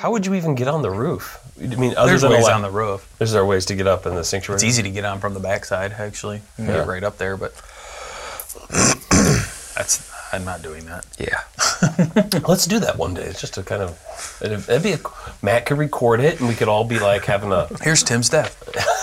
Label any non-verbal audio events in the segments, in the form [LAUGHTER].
How would you even get on the roof? I mean, other There's than ways on the roof. Is there ways to get up in the sanctuary? It's easy to get on from the backside, actually. You can Yeah. get right up there, but I'm not doing that. Yeah. [LAUGHS] Let's do that one day. It's just a kind of it'd, it'd be a, Matt could record it and we could all be like having a Here's Tim's Steff.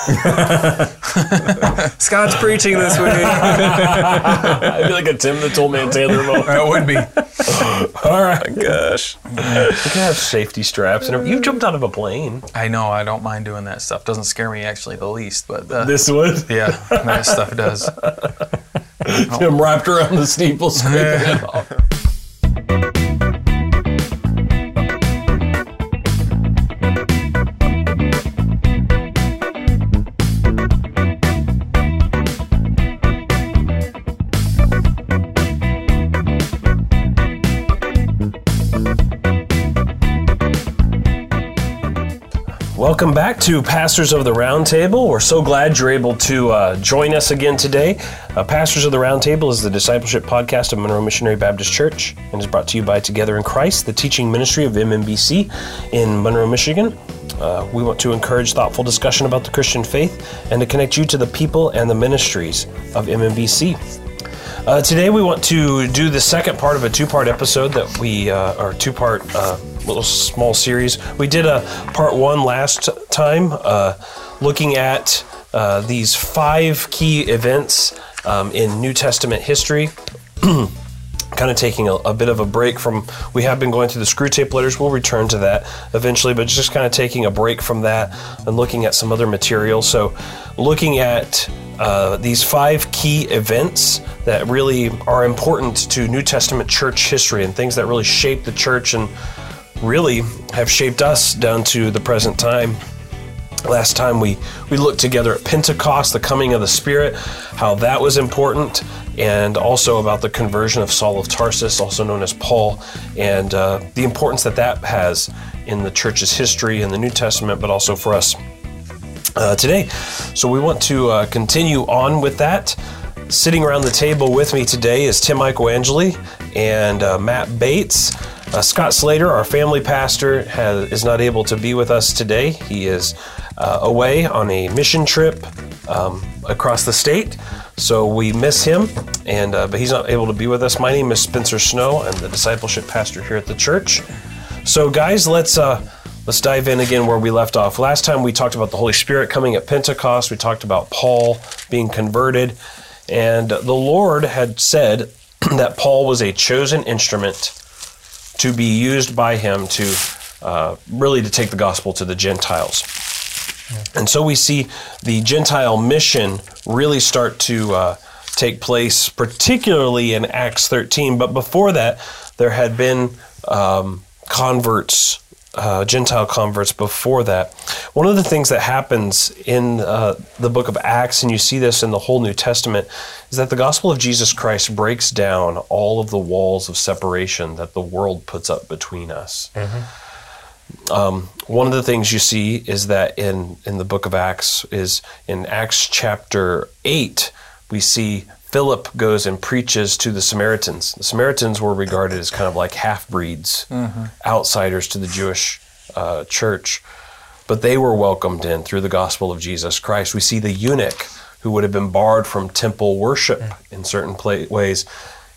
[LAUGHS] Scott's preaching this week. I'd be like a Tim the Tool Man Taylor moment. That would be. [LAUGHS] all right. Gosh. We can have safety straps and everything. You've jumped out of a plane. I know. I don't mind doing that stuff. Doesn't scare me actually the least, but uh, This would. yeah, that stuff does. Tim wrapped around the steeple [LAUGHS] 别好。Welcome back to Pastors of the Roundtable. We're so glad you're able to uh, join us again today. Uh, Pastors of the Roundtable is the discipleship podcast of Monroe Missionary Baptist Church and is brought to you by Together in Christ, the teaching ministry of MMBC in Monroe, Michigan. Uh, we want to encourage thoughtful discussion about the Christian faith and to connect you to the people and the ministries of MMBC. Uh, today we want to do the second part of a two-part episode that we, uh, two-part uh, little small series. We did a part one last time, uh, looking at uh, these five key events um, in New Testament history. [CLEARS THROAT] kind of taking a, a bit of a break from we have been going through the Screwtape letters we'll return to that eventually but just kind of taking a break from that and looking at some other material so looking at uh, these five key events that really are important to new testament church history and things that really shape the church and really have shaped us down to the present time Last time we, we looked together at Pentecost, the coming of the Spirit, how that was important, and also about the conversion of Saul of Tarsus, also known as Paul, and uh, the importance that that has in the church's history in the New Testament, but also for us uh, today. So we want to uh, continue on with that. Sitting around the table with me today is Tim Michaelangeli and uh, Matt Bates. Uh, Scott Slater, our family pastor, has, is not able to be with us today. He is uh, away on a mission trip um, across the state, so we miss him. And uh, but he's not able to be with us. My name is Spencer Snow. I'm the discipleship pastor here at the church. So, guys, let's uh, let's dive in again where we left off. Last time we talked about the Holy Spirit coming at Pentecost. We talked about Paul being converted, and the Lord had said [CLEARS THROAT] that Paul was a chosen instrument to be used by Him to uh, really to take the gospel to the Gentiles. And so we see the Gentile mission really start to uh, take place, particularly in Acts 13. But before that, there had been um, converts, uh, Gentile converts before that. One of the things that happens in uh, the book of Acts, and you see this in the whole New Testament, is that the gospel of Jesus Christ breaks down all of the walls of separation that the world puts up between us. Um, one of the things you see is that in, in the book of Acts is in Acts chapter 8, we see Philip goes and preaches to the Samaritans. The Samaritans were regarded as kind of like half breeds, outsiders to the Jewish uh, church, but they were welcomed in through the gospel of Jesus Christ. We see the eunuch who would have been barred from temple worship in certain pla- ways.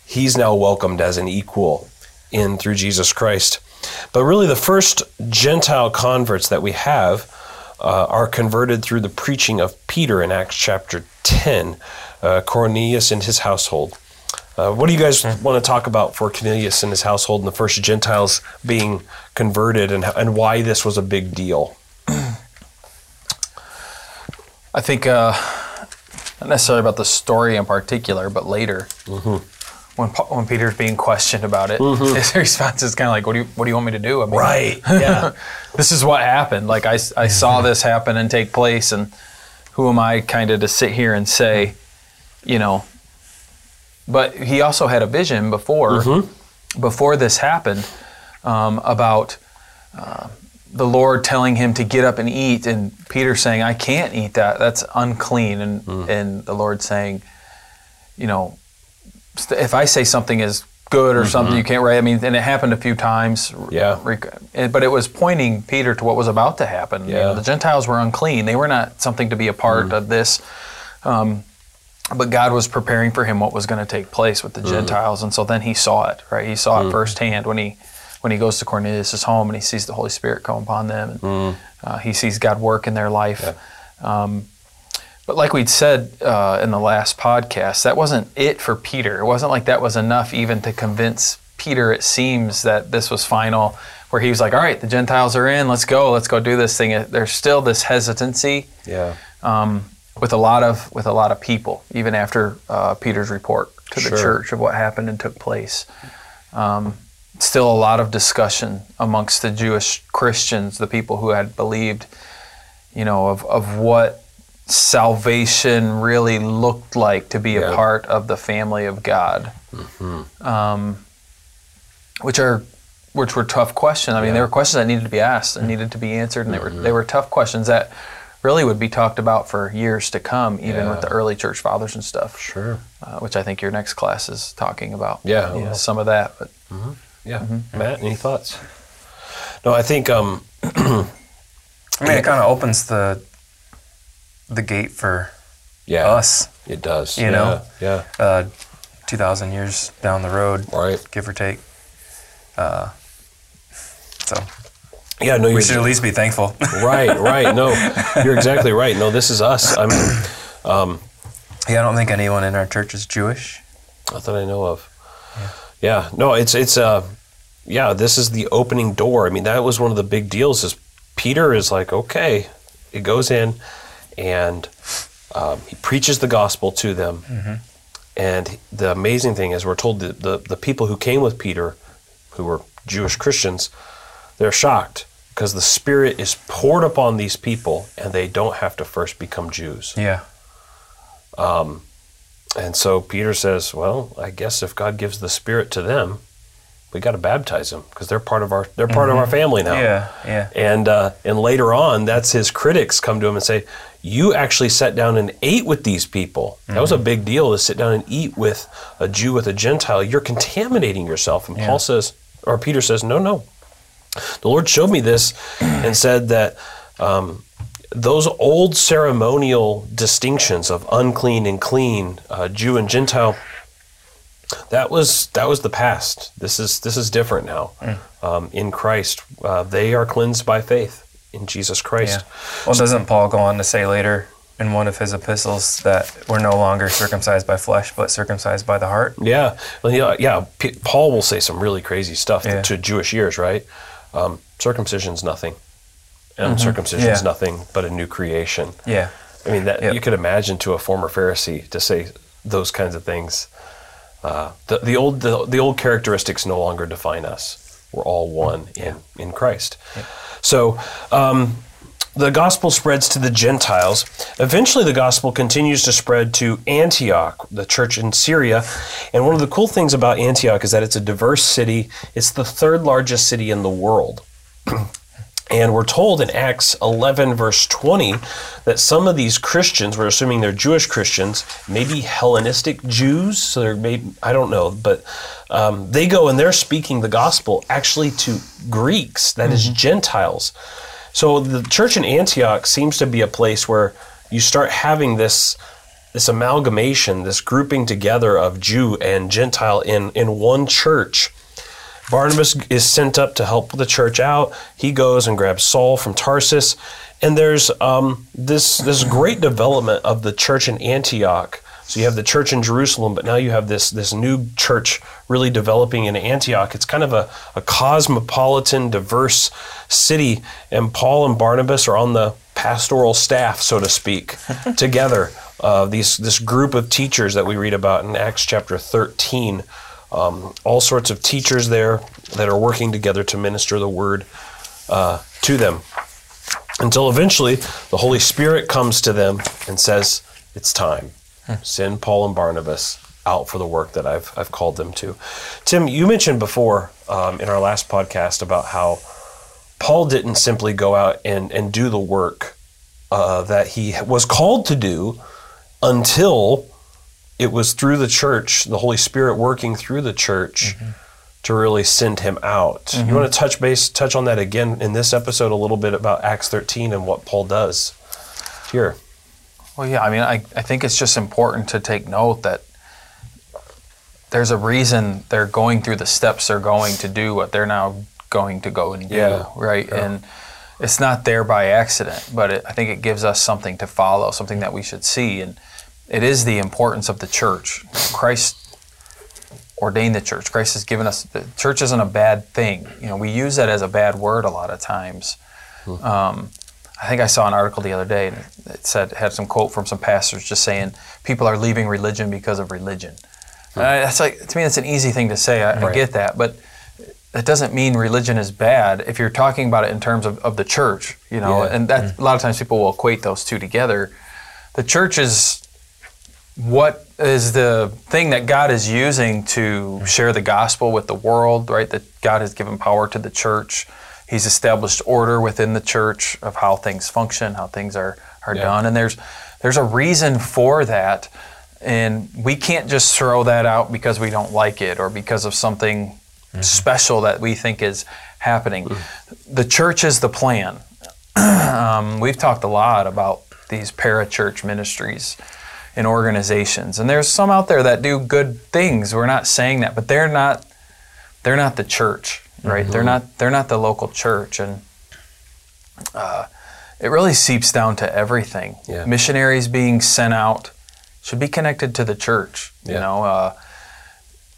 He's now welcomed as an equal in through Jesus Christ. But really, the first Gentile converts that we have uh, are converted through the preaching of Peter in Acts chapter 10, uh, Cornelius and his household. Uh, what do you guys want to talk about for Cornelius and his household and the first Gentiles being converted and, and why this was a big deal? I think uh, not necessarily about the story in particular, but later when when Peter's being questioned about it, [LAUGHS] his response is kind of like, "What do you What do you want me to do?" I mean, Right. [LAUGHS] Yeah. this is what happened. Like I, I saw this happen and take place, and who am I kind of to sit here and say, you know? But he also had a vision before, before this happened, um, about uh, the Lord telling him to get up and eat, and Peter saying, "I can't eat that. That's unclean," and and the Lord saying, you know, if I say something is good or something you can't write. I mean, and it happened a few times. Yeah. Rec- But it was pointing Peter to what was about to happen. You know, Yeah. the Gentiles were unclean; they were not something to be a part of this. Um, but God was preparing for him what was going to take place with the Gentiles, and so then he saw it. Right, he saw it firsthand when he when he goes to Cornelius' home and he sees the Holy Spirit come upon them, and uh, he sees God work in their life. Um, but like we'd said uh, in the last podcast, that wasn't it for Peter. It wasn't like that was enough even to convince Peter. It seems that this was final, where he was like, "All right, the Gentiles are in. Let's go. Let's go do this thing." There's still this hesitancy Yeah. um, with a lot of with a lot of people, even after uh, Peter's report to the Sure. church of what happened and took place. Um, still a lot of discussion amongst the Jewish Christians, the people who had believed, you know, of, of what salvation really looked like to be Yeah. Mm-hmm. a part of the family of God. Um, which are which were tough questions. I mean, they were questions that needed to be asked and needed to be answered, and they were Mm-hmm. they were tough questions that really would be talked about for years to come, even with the early church fathers and stuff. Sure. Uh, which I think your next class is talking about. Yeah, you know, some of that. But Yeah. Mm-hmm. Matt, any thoughts? No, I think um, [CLEARS THROAT] I mean, it kind of opens the the gate for yeah, us. it does. you yeah, know? Yeah. Uh, Two thousand years down the road, Right. give or take. Uh, so Yeah. No, we should at least be thankful. [LAUGHS] right. Right. No, you're exactly right. No, this is us. I mean, yeah, I don't think anyone in our church is Jewish. not that I know of. Yeah. No, it's it's uh, yeah. This is the opening door. I mean, that was one of the big deals. Is Peter is like, okay, it goes in, and um, he preaches the gospel to them. And the amazing thing is, we're told that the, the people who came with Peter, who were Jewish Christians, they're shocked because the Spirit is poured upon these people and they don't have to first become Jews. Yeah, And so Peter says, Well, I guess if God gives the Spirit to them, we got to baptize them because they're part of our they're part of our family now. yeah, yeah. And uh, and later on, that's his critics come to him and say, "You actually sat down and ate with these people. That was a big deal to sit down and eat with a Jew with a Gentile. You're contaminating yourself." And Paul says, or Peter says, "No, no. The Lord showed me this [CLEARS THROAT] and said that." Um, those old ceremonial distinctions of unclean and clean, uh, Jew and Gentile, that was that was the past. This is this is different now. Um, in Christ, uh, they are cleansed by faith in Jesus Christ. Yeah. Well, doesn't Paul go on to say later in one of his epistles that we're no longer circumcised by flesh, but circumcised by the heart? Yeah, well, yeah, yeah. P- Paul will say some really crazy stuff Yeah. to Jewish ears, right? Um, circumcision's nothing, and circumcision's Mm-hmm. Nothing but a new creation. Yeah. I mean, that Yep. you could imagine to a former Pharisee to say those kinds of things. Uh, the, the old the, the old characteristics no longer define us. We're all one in in Christ. So. Um, the gospel spreads to the Gentiles. Eventually, the gospel continues to spread to Antioch, the church in Syria. And one of the cool things about Antioch is that it's a diverse city. It's the third largest city in the world. [CLEARS THROAT] And we're told in Acts 11, verse 20, that some of these Christians, we're assuming they're Jewish Christians, maybe Hellenistic Jews, so they're maybe, I don't know, but um, they go and they're speaking the gospel actually to Greeks, that is Gentiles. So the church in Antioch seems to be a place where you start having this this amalgamation, this grouping together of Jew and Gentile in, in one church. Barnabas is sent up to help the church out. He goes and grabs Saul from Tarsus, and there's um, this this great development of the church in Antioch. So you have the church in Jerusalem, but now you have this this new church really developing in Antioch. It's kind of a, a cosmopolitan, diverse city, and Paul and Barnabas are on the pastoral staff, so to speak, [LAUGHS] together. Uh, these this group of teachers that we read about in Acts chapter 13 um, all sorts of teachers there that are working together to minister the word uh, to them until eventually the Holy Spirit comes to them and says, It's time. Send Paul and Barnabas out for the work that I've, I've called them to. Tim, you mentioned before um, in our last podcast about how Paul didn't simply go out and, and do the work uh, that he was called to do until it was through the church, the Holy Spirit working through the church mm-hmm. to really send him out. You mm-hmm. want to touch base, touch on that again in this episode a little bit about Acts 13 and what Paul does here. Well, yeah, I mean, I, I think it's just important to take note that there's a reason they're going through the steps they're going to do what they're now going to go and do, Yeah. right? And it's not there by accident, but it, I think it gives us something to follow, something that we should see. And it is the importance of the church. Christ ordained the church. Christ has given us, the church isn't a bad thing. You know, we use that as a bad word a lot of times. Hmm. Um, I think I saw an article the other day and it said had some quote from some pastors just saying people are leaving religion because of religion. Hmm. I- that's like to me that's an easy thing to say. I, I get that, but that doesn't mean religion is bad if you're talking about it in terms of, of the church, you know. Yeah. And that hmm. a lot of times people will equate those two together. The church is what is the thing that God is using to share the gospel with the world, right? That God has given power to the church. He's established order within the church of how things function, how things are, are Yeah. done. And there's there's a reason for that. And we can't just throw that out because we don't like it or because of something special that we think is happening. The church is the plan. [CLEARS THROAT] um, we've talked a lot about these parachurch ministries and organizations, and there's some out there that do good things. We're not saying that, but they're not. They're not the church, right? They're not. They're not the local church, and uh, it really seeps down to everything. Yeah. Missionaries being sent out should be connected to the church. You know, uh,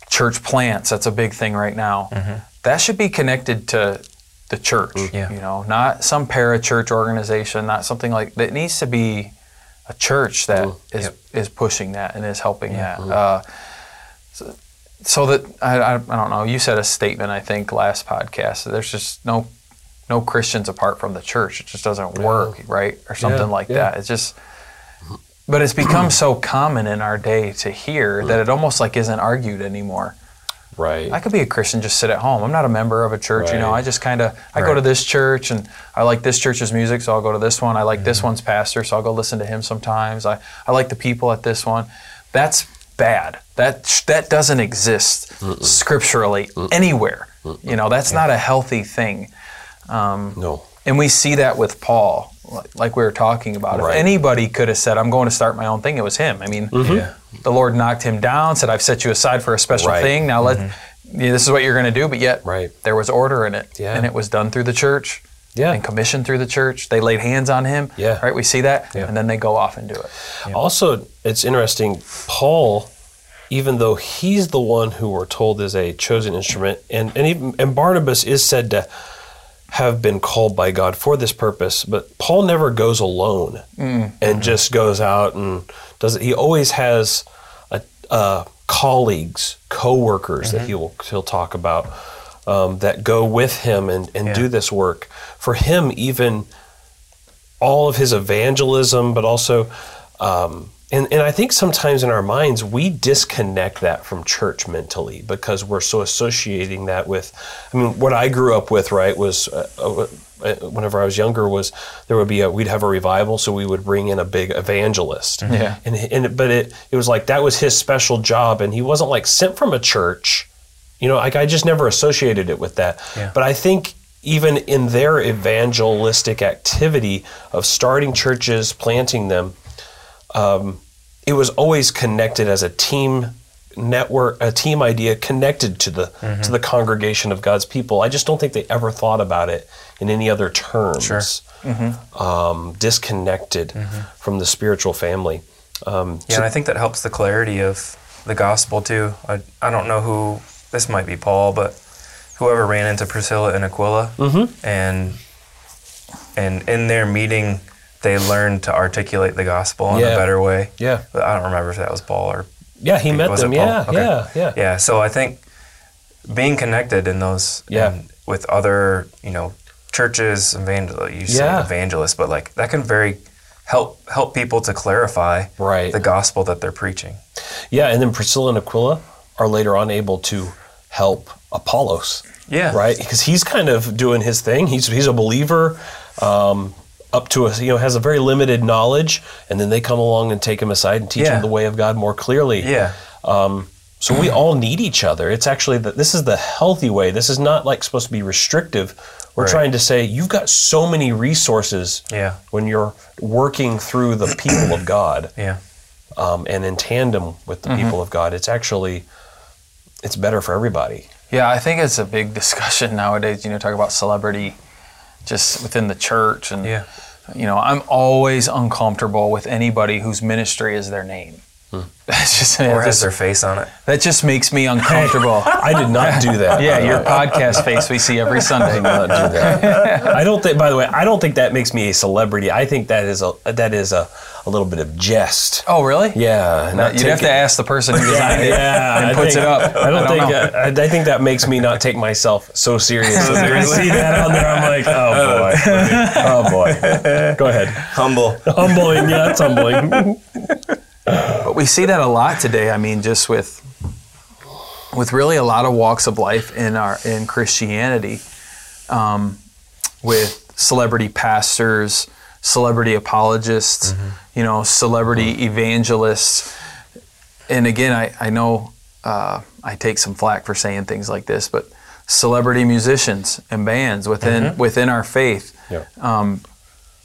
church plants. That's a big thing right now. That should be connected to the church. Yeah. You know, not some parachurch organization, not something like that. Needs to be a church that is is pushing that and is helping that. Uh, so, so that I, I, I don't know. You said a statement I think last podcast. There's just no no Christians apart from the church. It just doesn't work, right? Or something like yeah. that. It's just. But it's become so common in our day to hear that it almost like isn't argued anymore. Right. I could be a Christian, just sit at home. I'm not a member of a church, you know. I just kind of I go to this church and I like this church's music, so I'll go to this one. I like Mm-hmm. this one's pastor, so I'll go listen to him sometimes. I, I like the people at this one. That's bad. That that doesn't exist scripturally anywhere. You know, that's not a healthy thing. no. And we see that with Paul, like- like we were talking about. Right. If anybody could have said, I'm going to start my own thing, it was him. I mean, mm-hmm. Yeah. the Lord knocked him down, said, I've set you aside for a special Right. thing. Now let mm-hmm. yeah, this is what you're going to do. But yet, Right. there was order in it. Yeah. And it was done through the church Yeah. and commissioned through the church. They laid hands on him. Yeah. Right? We see that. Yeah. And then they go off and do it. Also, it's interesting. Paul, even though he's the one who we're told is a chosen instrument, and and even and Barnabas is said to have been called by God for this purpose, but Paul never goes alone and just goes out and does it. He always has a, uh, colleagues, co-workers that he'll he'll talk about um, that go with him and and Yeah. do this work. For him, even all of his evangelism, but also, um, and, and I think sometimes in our minds we disconnect that from church mentally because we're so associating that with. I mean, what I grew up with, right, was uh, uh, uh, whenever I was younger, was there would be a we'd have a revival, so we would bring in a big evangelist, Yeah. and and but it it was like that was his special job, and he wasn't like sent from a church. You know, like I just never associated it with that. Yeah. But I think even in their evangelistic activity of starting churches, planting them, um, it was always connected as a team network, a team idea connected to the to the congregation of God's people. I just don't think they ever thought about it in any other terms. Sure. Um, disconnected from the spiritual family. Um, Yeah, and I think that helps the clarity of the gospel too. I, I don't know who this might be Paul, but whoever ran into Priscilla and Aquila, and and in their meeting, they learned to articulate the gospel in Yeah. a better way. Yeah. I don't remember if that was Paul or yeah, he met them. Yeah, Okay. yeah, yeah, yeah. So I think being connected in those Yeah. with other you know churches, evangel you say Yeah. evangelists, but like that can very help help people to clarify Right. the gospel that they're preaching. Yeah, and then Priscilla and Aquila are later on able to help Apollos. Yeah. Right? Because he's kind of doing his thing. He's he's a believer. Um, up to us, you know, has a very limited knowledge, and then they come along and take him aside and teach Yeah. him the way of God more clearly. Yeah. Um, so we all need each other. It's actually that this is the healthy way. This is not like supposed to be restrictive. We're Right. trying to say you've got so many resources Yeah. when you're working through the people of God [CLEARS THROAT] Yeah. um, and in tandem with the people of God. It's actually it's better for everybody. Yeah, I think it's a big [LAUGHS] discussion nowadays. You know, talk about celebrity just within the church, and Yeah. You know, I'm always uncomfortable with anybody whose ministry is their name. [LAUGHS] That's just, Or has just their face on it. that just makes me uncomfortable. [LAUGHS] I did not do that. yeah, your podcast face we see every Sunday. I did not do that. I don't think. By the way, I don't think that makes me a celebrity. I think that is a that is a, a little bit of jest. Oh, really? Yeah, not You'd have to ask the person who [LAUGHS] designed it yeah, and I puts think- it up. I don't, think. I, I think that makes me not take myself so seriously. When I see that on there, I'm like, oh boy, oh boy. Go ahead. Humble. Humbling, yeah, it's humbling. But we see that a lot today. I mean, just with with really a lot of walks of life in our in Christianity, um, with celebrity pastors, celebrity apologists, you know, celebrity evangelists. And again, I I know uh, I take some flack for saying things like this, but celebrity musicians and bands within within our faith Yeah.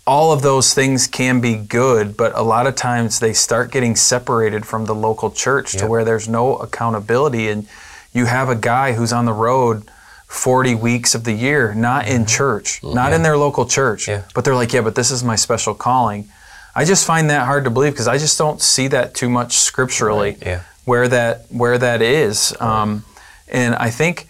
All of those things can be good, but a lot of times they start getting separated from the local church to where there's no accountability. And you have a guy who's on the road 40 weeks of the year, not in church, not in their local church, Mm-hmm. Yeah. but they're like, yeah, but this is my special calling. I just find that hard to believe because I just don't see that too much scripturally Right, yeah. where that where that is. Um, and I think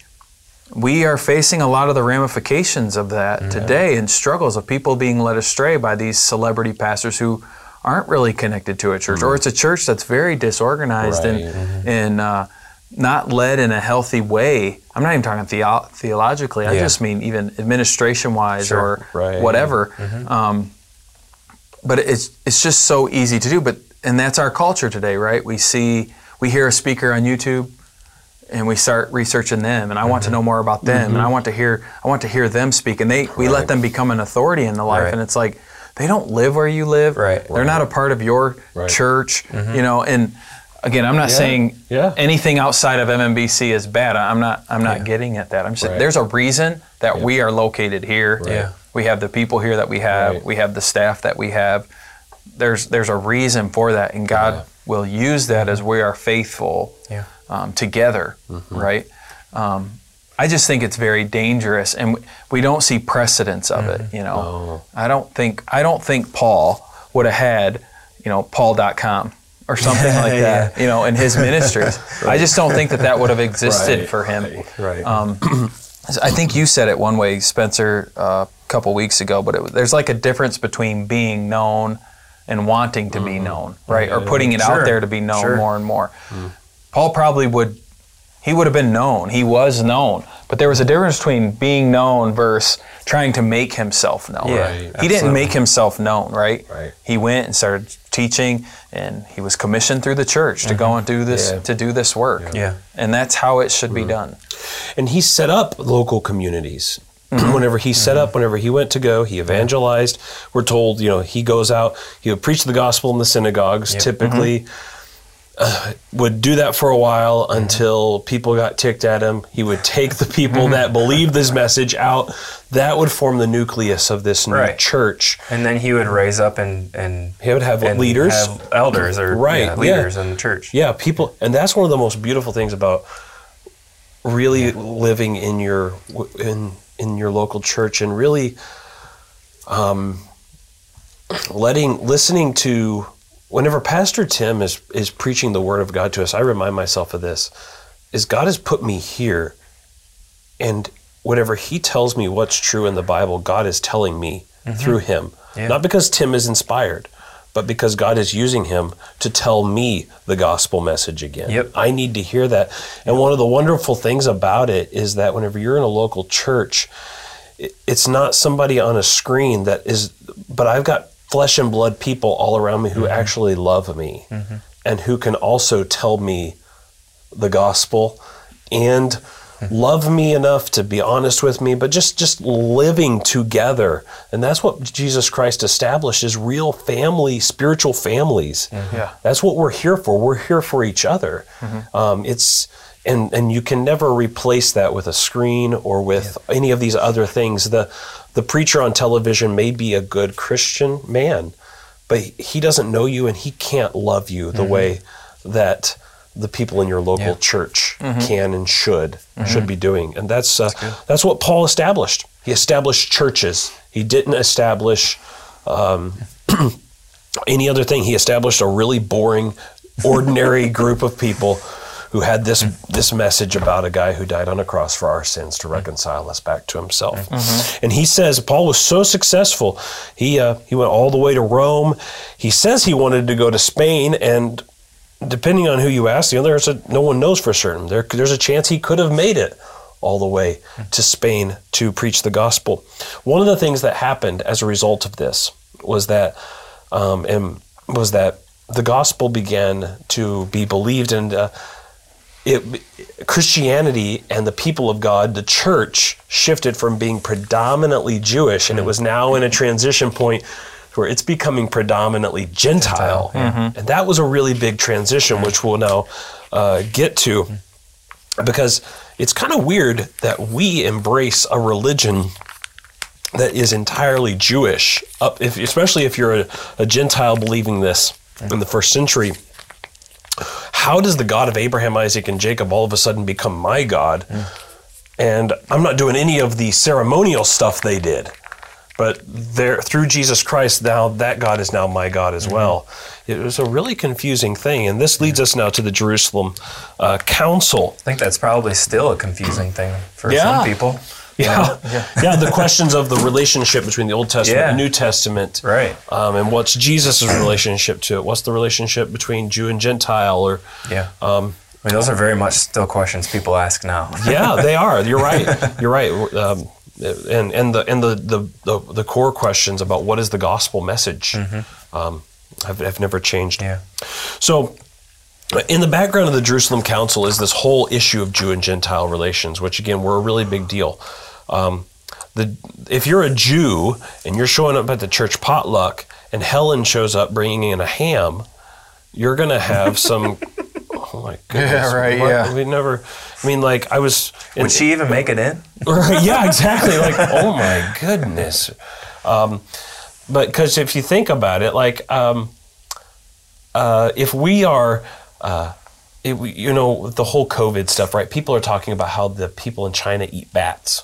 we are facing a lot of the ramifications of that today and struggles of people being led astray by these celebrity pastors who aren't really connected to a church or it's a church that's very disorganized Right. and and uh, not led in a healthy way. I'm not even talking theo- theologically. I just mean even administration wise Sure. or Right. whatever. Um, but it's it's just so easy to do. But and that's our culture today, right? We see we hear a speaker on YouTube, and we start researching them, and I want to mm-hmm. know more about them, and I mm-hmm. want to hear I want to hear them speak, and they we let them become an authority in the life, Right. and it's like they don't live where you live, Right. They're not a part of your Right. church, mm-hmm. you know, and. Again, I'm not Yeah. saying Yeah. anything outside of MMBC is bad. I'm not. I'm not getting at that. I'm just. Right. There's a reason that we are located here. Yeah. We have the people here that we have. Right. We have the staff that we have. There's there's a reason for that, and God Yeah. will use that as we are faithful Yeah. Um, together, Mm-hmm. right? Um, I just think it's very dangerous, and we, don't see precedence of Mm-hmm. it. You know, Oh. I don't think I don't think Paul would have had you know Paul.com or something like [LAUGHS] Yeah. that. You know, in his ministries. [LAUGHS] I just don't think that that would have existed Right, for him. Right. Um, [CLEARS THROAT] I think you said it one way, Spencer, uh, a couple weeks ago. But it, there's like a difference between being known and wanting to be known, right? Or putting it out there to be known Sure. more and more. Paul probably would. He would have been known. He was known. But there was a difference between being known versus trying to make himself known. Yeah, Right. He didn't make himself known, right? Right. He went and started teaching, and he was commissioned through the church to go mm-hmm. and do this Yeah. to do this work. Yeah. And that's how it should be mm-hmm. done. and he set up local communities. [CLEARS THROAT] whenever he set mm-hmm. up, whenever he went to go, he evangelized. We're told, you know, he goes out, he would preach the gospel in the synagogues, typically. Uh, [SIGHS] would do that for a while until people got ticked at him. He would take the people that believed this message out. That would form the nucleus of this new Right. church. And then he would raise up and and He would have leaders. have elders or Right, yeah, yeah. leaders in the church. Yeah, people, and that's one of the most beautiful things about really living in your in in your local church and really um, letting listening to whenever Pastor Tim is is preaching the Word of God to us. I remind myself of this: is God has put me here, and whenever He tells me what's true in the Bible, God is telling me mm-hmm. through Him, Yeah. not because Tim is inspired. But because God is using him to tell me the gospel message again. Yep. I need to hear that. And one of the wonderful things about it is that whenever you're in a local church, it's not somebody on a screen that is, but I've got flesh and blood people all around me who mm-hmm. actually love me mm-hmm. and who can also tell me the gospel and mm-hmm. love me enough to be honest with me, but just just living together. And that's what Jesus Christ established is real family, spiritual families. Yeah. That's what we're here for. We're here for each other. Um, it's and and you can never replace that with a screen or with any of these other things. The the preacher on television may be a good Christian man, but he doesn't know you and he can't love you the way that the people in your local Yeah. church can and should should be doing. And that's uh, that's what Paul established. He established churches. He didn't establish um, [CLEARS THROAT] any other thing. He established a really boring, ordinary [LAUGHS] group of people who had this this message about a guy who died on a cross for our sins to reconcile us back to himself. And he says Paul was so successful. He uh, he went all the way to Rome. He says he wanted to go to Spain and depending on who you ask, you know, there's a, no one knows for certain. There, there's a chance he could have made it all the way to Spain to preach the gospel. One of the things that happened as a result of this was that, um, and was that the gospel began to be believed, and uh, it, Christianity and the people of God, the church, shifted from being predominantly Jewish, and it was now in a transition point where it's becoming predominantly Gentile. And that was a really big transition, which we'll now uh, get to. Because it's kind of weird that we embrace a religion that is entirely Jewish, up if, especially if you're a, a Gentile believing this in the first century. How does the God of Abraham, Isaac, and Jacob all of a sudden become my God? And I'm not doing any of the ceremonial stuff they did. But there, through Jesus Christ, now that God is now my God as well. It was a really confusing thing, and this leads us now to the Jerusalem uh, Council. I think that's probably still a confusing thing for Yeah. some people. [LAUGHS] Yeah, yeah. The questions of the relationship between the Old Testament Yeah. and New Testament, Right. Um, and what's Jesus' relationship to it? What's the relationship between Jew and Gentile? Or Yeah. Um, I mean, those are very much still questions people ask now. [LAUGHS] yeah, they are. You're right. You're right. Um, and and the and the, the the the core questions about what is the gospel message um, have, have never changed. Yeah. So, in the background of the Jerusalem Council is this whole issue of Jew and Gentile relations, which again were a really big deal. Um, the if you're a Jew and you're showing up at the church potluck and Helen shows up bringing in a ham, you're gonna have [LAUGHS] some. oh my goodness! Yeah, right, What? yeah. We never. I mean, like I was. in- Would she even make it in? Yeah, exactly. Like, [LAUGHS] oh my goodness. Um, but because if you think about it, like, um, uh, if we are, uh, it, you know, the whole COVID stuff, right? People are talking about how the people in China eat bats.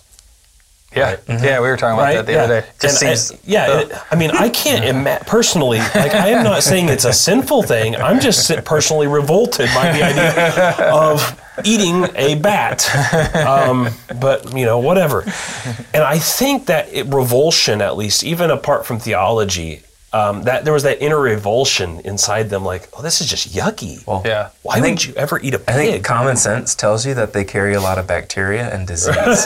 Yeah, yeah, we were talking about that the other day. Just And I- seems yeah. it- I mean, I can't [LAUGHS] imagine personally. Like, I am not saying it's a sinful thing. I'm just personally revolted by the idea of eating a bat. Um, but you know, whatever. And I think that it, revulsion, at least, even apart from theology, um, that there was that inner revulsion inside them. Like, oh, this is just yucky. Well, Yeah. Why I would think- you ever eat a I think common sense tells you that they carry a lot of bacteria and disease. [LAUGHS]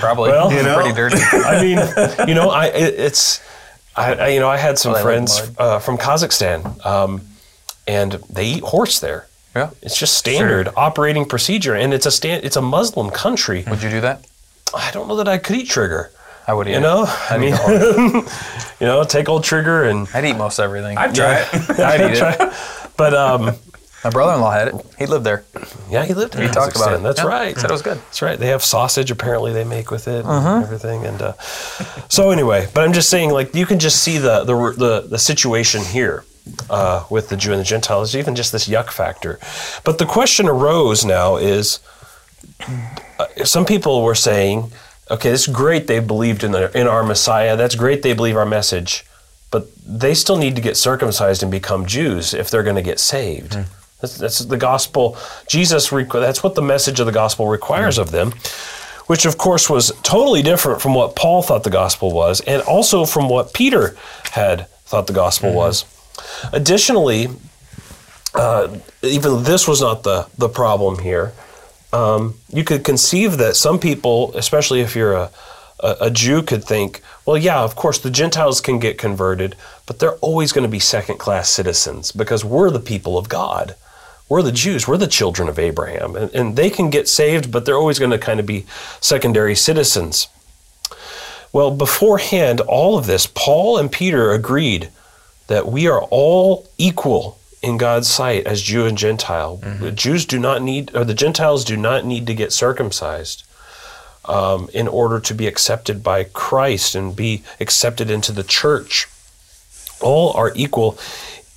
probably Well, you know. pretty dirty. [LAUGHS] I mean, you know, I it, it's, I, I you know, I had some Well, friends uh, from Kazakhstan, um, and they eat horse there. Yeah. It's just standard operating procedure, and it's a stand. It's a Muslim country. Would you do that? I don't know that I could eat trigger. I would eat You know, I I'd mean, [LAUGHS] you know, take old trigger and I'd eat most everything. I'd try it. [LAUGHS] [LAUGHS] I'd eat it. But um, My brother-in-law had it. He lived there. yeah, he lived in He talked about it. That's Yeah. right. Said it was good. That's right. They have sausage apparently they make with it Uh-huh. and everything. And uh, so anyway, but I'm just saying, like you can just see the the the, the situation here uh, with the Jew and the Gentiles, even just this yuck factor. But the question arose now is, uh, some people were saying, okay, this is great. They believed in the in our Messiah. That's great. They believe our message. But they still need to get circumcised and become Jews if they're going to get saved. Hmm. That's, that's the gospel. Jesus, requ- that's what the message of the gospel requires hmm. of them, which of course was totally different from what Paul thought the gospel was, and also from what Peter had thought the gospel hmm. was. Additionally, uh, even this was not the, the problem here. Um, you could conceive that some people, especially if you're a, a, a Jew, could think, well, yeah, of course, the Gentiles can get converted, but they're always going to be second class citizens because we're the people of God. we're the Jews, we're the children of Abraham, and, and they can get saved, but they're always going to kind of be secondary citizens. Well, beforehand, all of this, Paul and Peter agreed that we are all equal in God's sight as Jew and Gentile. The Jews do not need, or the Gentiles do not need to get circumcised um, in order to be accepted by Christ and be accepted into the church. All are equal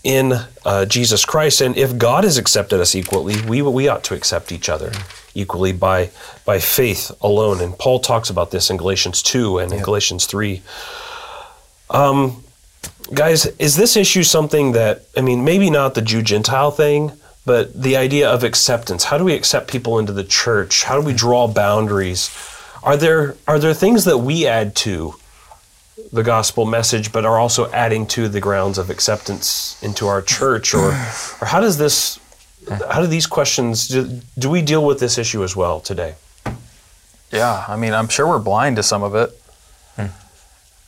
in uh, Jesus Christ, and if God has accepted us equally, we we ought to accept each other equally by by faith alone. And Paul talks about this in Galatians two and in Galatians three. Um, guys, is this issue something that I mean, maybe not the Jew Gentile thing, but the idea of acceptance? How do we accept people into the church? How do we draw boundaries? Are there are there things that we add to the gospel message, but are also adding to the grounds of acceptance into our church, or or how does this? How do these questions do, do we deal with this issue as well today? Yeah, I mean, I'm sure we're blind to some of it.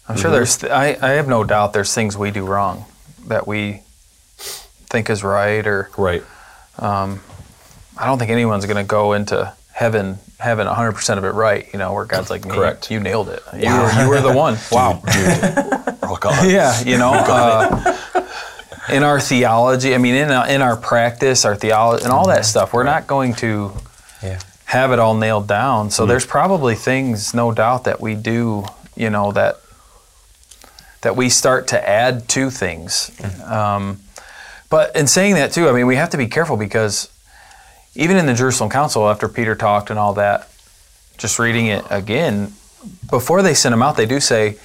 I'm sure mm-hmm. there's. Th- I, I have no doubt there's things we do wrong that we think is right, or Right. Um, I don't think anyone's going to go into heaven having 100 percent of it right. You know, where God's like, Correct. You nailed it. You, were, you were the [LAUGHS] one. wow. [LAUGHS] Rock on. yeah, you know, [LAUGHS] uh, in our theology, I mean, in uh, in our practice, our theology, and all that mm-hmm. stuff, we're not going to Yeah. have it all nailed down. So mm-hmm. there's probably things, no doubt, that we do, you know, that that we start to add to things. Um, but in saying that too, I mean, we have to be careful because even in the Jerusalem Council, after Peter talked and all that, just reading it again, before they send them out, they do say,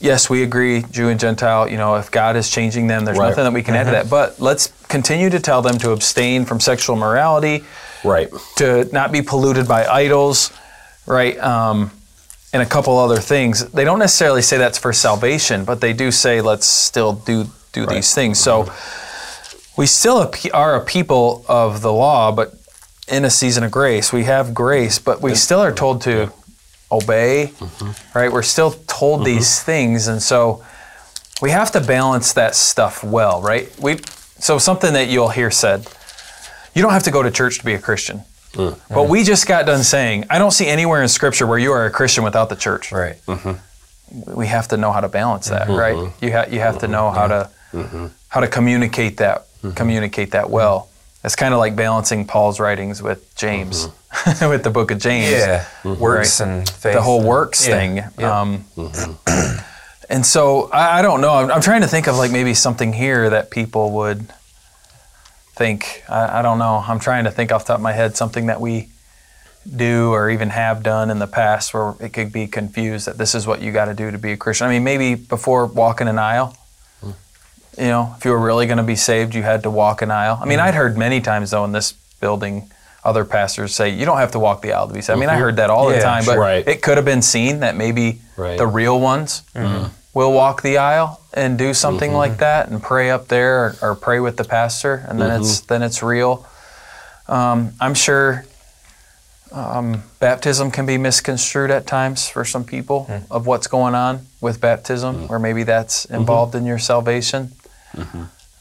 yes, we agree, Jew and Gentile, you know, if God is changing them, there's Right. nothing that we can add to that. But let's continue to tell them to abstain from sexual morality, Right. to not be polluted by idols, right? Um, and a couple other things. They don't necessarily say that's for salvation, but they do say let's still do do these things. So mm-hmm. we still are a people of the law, but in a season of grace, we have grace, but we still are told to obey, mm-hmm. right? We're still told mm-hmm. these things, and so we have to balance that stuff well, right? We so something that you'll hear said, you don't have to go to church to be a Christian. But we just got done saying, I don't see anywhere in Scripture where you are a Christian without the church. Right. Mm-hmm. We have to know how to balance that, mm-hmm. right? You have you have to know how to mm-hmm. how to communicate that communicate that well. It's kind of like balancing Paul's writings with James, [LAUGHS] with the book of James. Yeah. Works and faith. the whole works Yeah. thing. Yeah. Um, [CLEARS THROAT] and so I, I don't know. I'm, I'm trying to think of like maybe something here that people would think. I, I don't know. I'm trying to think off the top of my head something that we do or even have done in the past where it could be confused that this is what you got to do to be a Christian. I mean, maybe before walking an aisle. Hmm. You know, if you were really going to be saved, you had to walk an aisle. I mean, hmm. I'd heard many times though in this building, other pastors say you don't have to walk the aisle to be saved. I mean, I mm-hmm. heard that all the time, but right. it could have been seen that maybe Right. the real ones mm-hmm. Will walk the aisle and do something mm-hmm. like that and pray up there or, or pray with the pastor, and then it's mm-hmm. then it's real. Um, I'm sure um, baptism can be misconstrued at times for some people hmm. of what's going on with baptism, hmm. or maybe that's mm-hmm. involved in your salvation.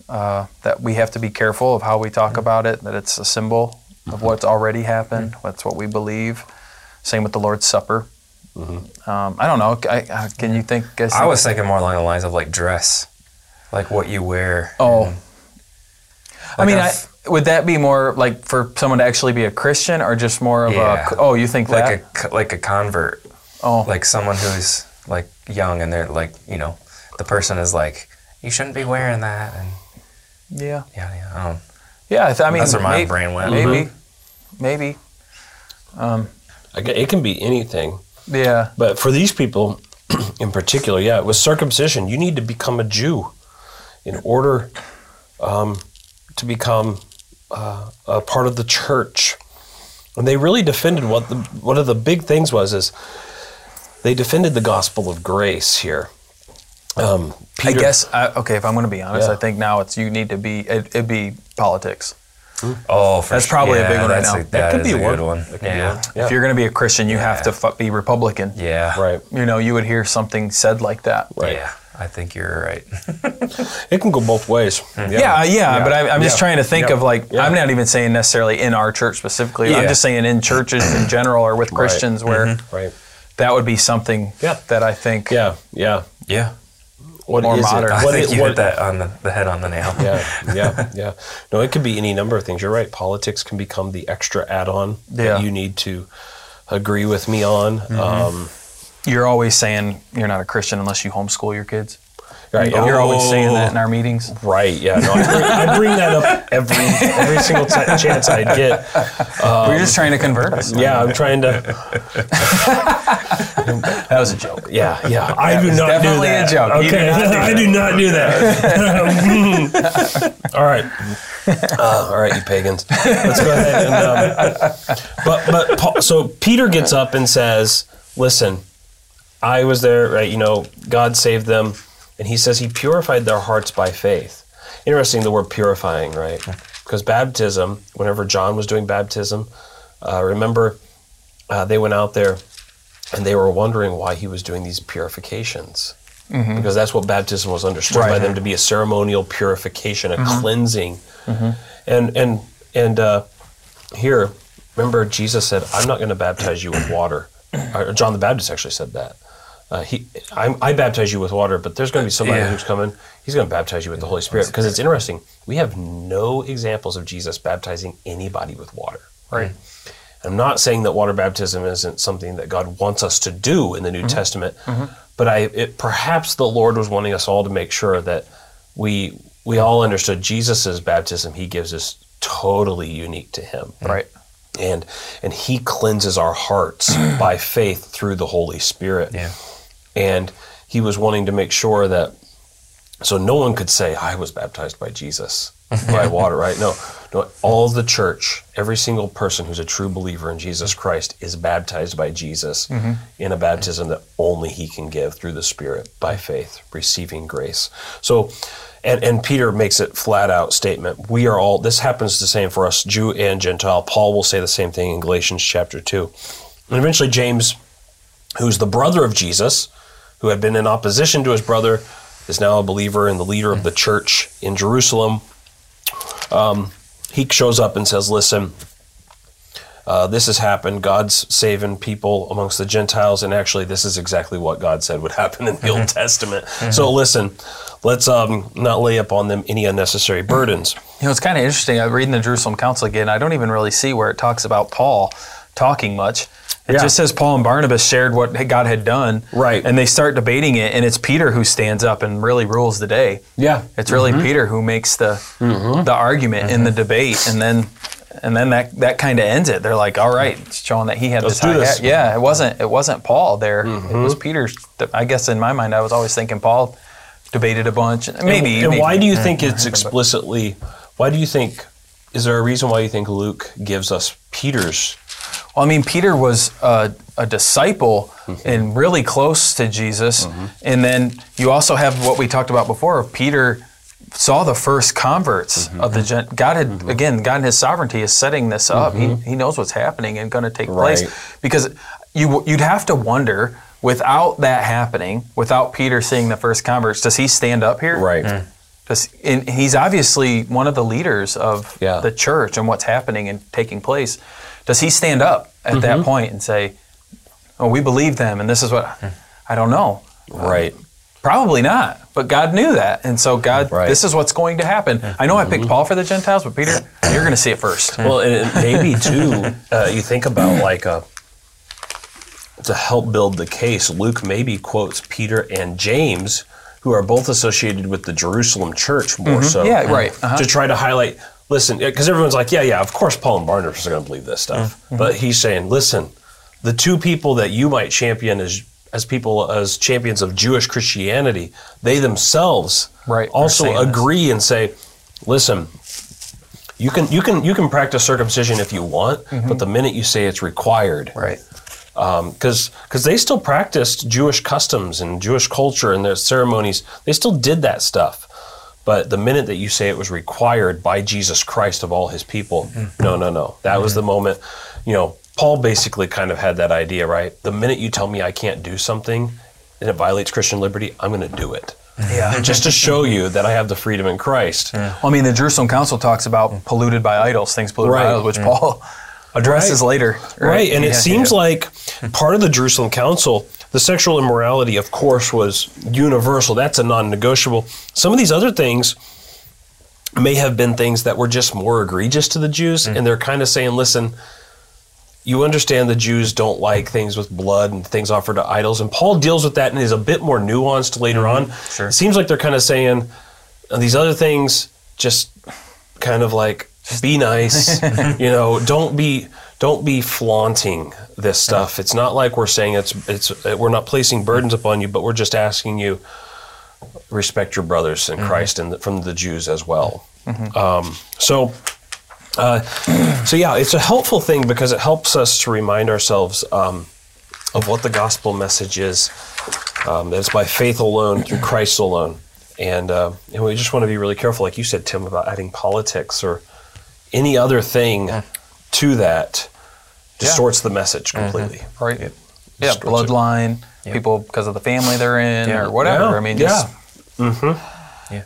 Uh, that we have to be careful of how we talk hmm. about it. That it's a symbol of what's already happened. That's what we believe. Same with the Lord's Supper. Mm-hmm. Um, I don't know. I, I, can you think? guys I was thinking more along the lines of like dress, like what you wear. Oh. and- I mean, like I, a f- would that be more like for someone to actually be a Christian, or just more of Yeah. a? Oh, you think that? like a like a convert, oh, like someone who's like young and they're like you know, the person is like you shouldn't be wearing that and yeah, yeah yeah. I don't, yeah. I, th- I mean, That's where my may- brain went. Maybe, mm-hmm. maybe. Um, I It can be anything. Yeah, But for these people [CLEARS THROAT] in particular, yeah, it was circumcision. You need to become a Jew in order um, to become uh, a part of the church. And they really defended what the one of the big things was is they defended the gospel of grace here. Um, I guess. I, okay, if I'm going to be honest, Yeah. I think now it's you need to be. It, it'd be politics. Oh, for That's sure. probably a big one right now. A, That that could be a one. good one. That could be Yeah. one. Yeah. If you're going to be a Christian, you have to Yeah. be Republican. Yeah. right. You know, you would hear something said like that. Right. Yeah. I think you're right. [LAUGHS] It can go both ways. Hmm. Yeah, yeah, but I, I'm just Yeah. trying to think Yeah. of like Yeah. I'm not even saying necessarily in our church specifically. I'm just saying in churches in general or with Christians where mm-hmm. Right. that would be something Yeah. that I think Yeah. Yeah. yeah. What More is modern. it? I What think is- you what- hit that on the, the head on the nail. yeah, [LAUGHS] yeah, yeah. No, it could be any number of things. You're right. Politics can become the extra add-on Yeah. that you need to agree with me on. Mm-hmm. Um, you're always saying you're not a Christian unless you homeschool your kids. Right. You're always saying Oh, that in our meetings. Right. Yeah. No, I bring, I bring that up every every single t- chance I get. We're just trying to convert us. Yeah, I'm trying to. [LAUGHS] That was a joke. Yeah, yeah. I do not do [LAUGHS] definitely a that. joke. Okay, I do not do that. [LAUGHS] all right, uh, all right, you pagans. Let's go ahead and. Um, but but Paul, so Peter gets up and says, "Listen, I was there. Right? You know, God saved them, and He says He purified their hearts by faith." Interesting, the word purifying, right? Because baptism, whenever John was doing baptism, uh, remember uh, they went out there and they were wondering why he was doing these purifications. Because that's what baptism was understood by them to be a ceremonial purification a cleansing. And and and uh, here remember jesus said i'm not going to baptize you with water. John the baptist actually said that uh, he, I, I baptize you with water, but there's going to be somebody Yeah. who's coming. He's going to baptize you with the Holy Spirit because it's interesting. We have no examples of Jesus baptizing anybody with water. Right. Mm-hmm. I'm not saying that water baptism isn't something that God wants us to do in the New mm-hmm. Testament, mm-hmm. but I it, perhaps the Lord was wanting us all to make sure that we we all understood Jesus' baptism. He gives us totally unique to Him, Right. and and He cleanses our hearts [CLEARS THROAT] by faith through the Holy Spirit Yeah. And he was wanting to make sure that so no one could say I was baptized by Jesus by [LAUGHS] water, right? No, no. All the church, every single person who's a true believer in Jesus Christ is baptized by Jesus mm-hmm. in a baptism that only He can give through the Spirit by faith, receiving grace. So. And, and Peter makes it flat out statement. We are all, this happens the same for us, Jew and Gentile. Paul will say the same thing in Galatians chapter 2. And eventually, James who's the brother of Jesus, who had been in opposition to his brother, is now a believer and the leader of the church in Jerusalem. Um, he shows up and says, Listen, uh, this has happened. God's saving people amongst the Gentiles, and actually, this is exactly what God said would happen in the Old Testament. So, listen, let's um, not lay up on them any unnecessary burdens. You know, it's kind of interesting. I'm reading the Jerusalem Council again. I don't even really see where it talks about Paul talking much. It Yeah. just says Paul and Barnabas shared what God had done. Right. And they start debating it, and it's Peter who stands up and really rules the day. Yeah. It's really mm-hmm. Peter who makes the mm-hmm. the argument in the mm-hmm. debate, and then and then that that kind of ends it. They're like, "All right," it's showing that he had Let's this. hat. Yeah, it wasn't it wasn't Paul there. It was Peter. I guess in my mind, I was always thinking Paul debated a bunch. Maybe. And, and maybe. why do you think it's explicitly? Why do you think? Is there a reason why you think Luke gives us Peter's? Well, I mean, Peter was a, a disciple Mm-hmm. and really close to Jesus. And then you also have what we talked about before. Peter saw the first converts Mm-hmm. of the gen- God had again God in His sovereignty is setting this up. He, he knows what's happening and going to take Mm-hmm. Right. place because you you'd have to wonder without that happening, without Peter seeing the first converts, does he stand up here? Right. Does, and he's obviously one of the leaders of Yeah. the church and what's happening and taking place. Does he stand up at that Mm-hmm. point and say, "Oh, we believe them, and this is what"? I don't know. Right. Probably not. But God knew that, and so God, Right. this is what's going to happen. I know I picked Paul for the Gentiles, but Peter, you're going to see it first. [COUGHS] Well, and maybe too. Uh, you think about like a to help build the case. Luke maybe quotes Peter and James, who are both associated with the Jerusalem church more so. Yeah, right. Uh-huh. To try to highlight. Listen, because everyone's like, yeah, yeah, of course Paul and Barnabas are going to believe this stuff. Mm-hmm. But he's saying, listen, the two people that you might champion as as people as champions of Jewish Christianity, they themselves Right, also saying this. agree and say, listen, you can you can you can practice circumcision if you want, but the minute you say it's required, Right. because because they still practiced Jewish customs and Jewish culture and their ceremonies, they still did that stuff. But the minute that you say it was required by Jesus Christ of all His people, no, no, no, that was the mm-hmm. moment. You know, Paul basically kind of had that idea, right? The minute you tell me I can't do something and it violates Christian liberty, I'm going to do it. Mm-hmm. Yeah. just to show you that I have the freedom in Christ. Well, I mean, the Jerusalem Council talks about polluted by idols, things polluted Right. by idols, which mm. Paul [LAUGHS] addresses Right. later. Right, and it Yeah. seems like part of the Jerusalem Council, the sexual immorality, of course, was universal. That's a non-negotiable. Some of these other things may have been things that were just more egregious to the Jews, and they're kind of saying, "Listen, you understand the Jews don't like things with blood and things offered to idols," and Paul deals with that and is a bit more nuanced later on. Sure. It seems like they're kind of saying "Uh, these other things just kind of like be nice [LAUGHS] you know don't be don't be flaunting this stuff. It's not like we're saying it's it's we're not placing burdens upon you but we're just asking you respect your brothers in christ and the, from the jews as well. Um, so uh, so yeah it's a helpful thing because it helps us to remind ourselves um, of what the gospel message is um, that it's by faith alone through christ alone. And, uh, and we just want to be really careful like you said tim about adding politics or any other thing to that distorts the message mm-hmm. completely. Right. Yeah, Distorts it. bloodline, people because of the family they're in Yeah. or whatever. Yeah, I mean, yeah. just, mm-hmm. Yeah.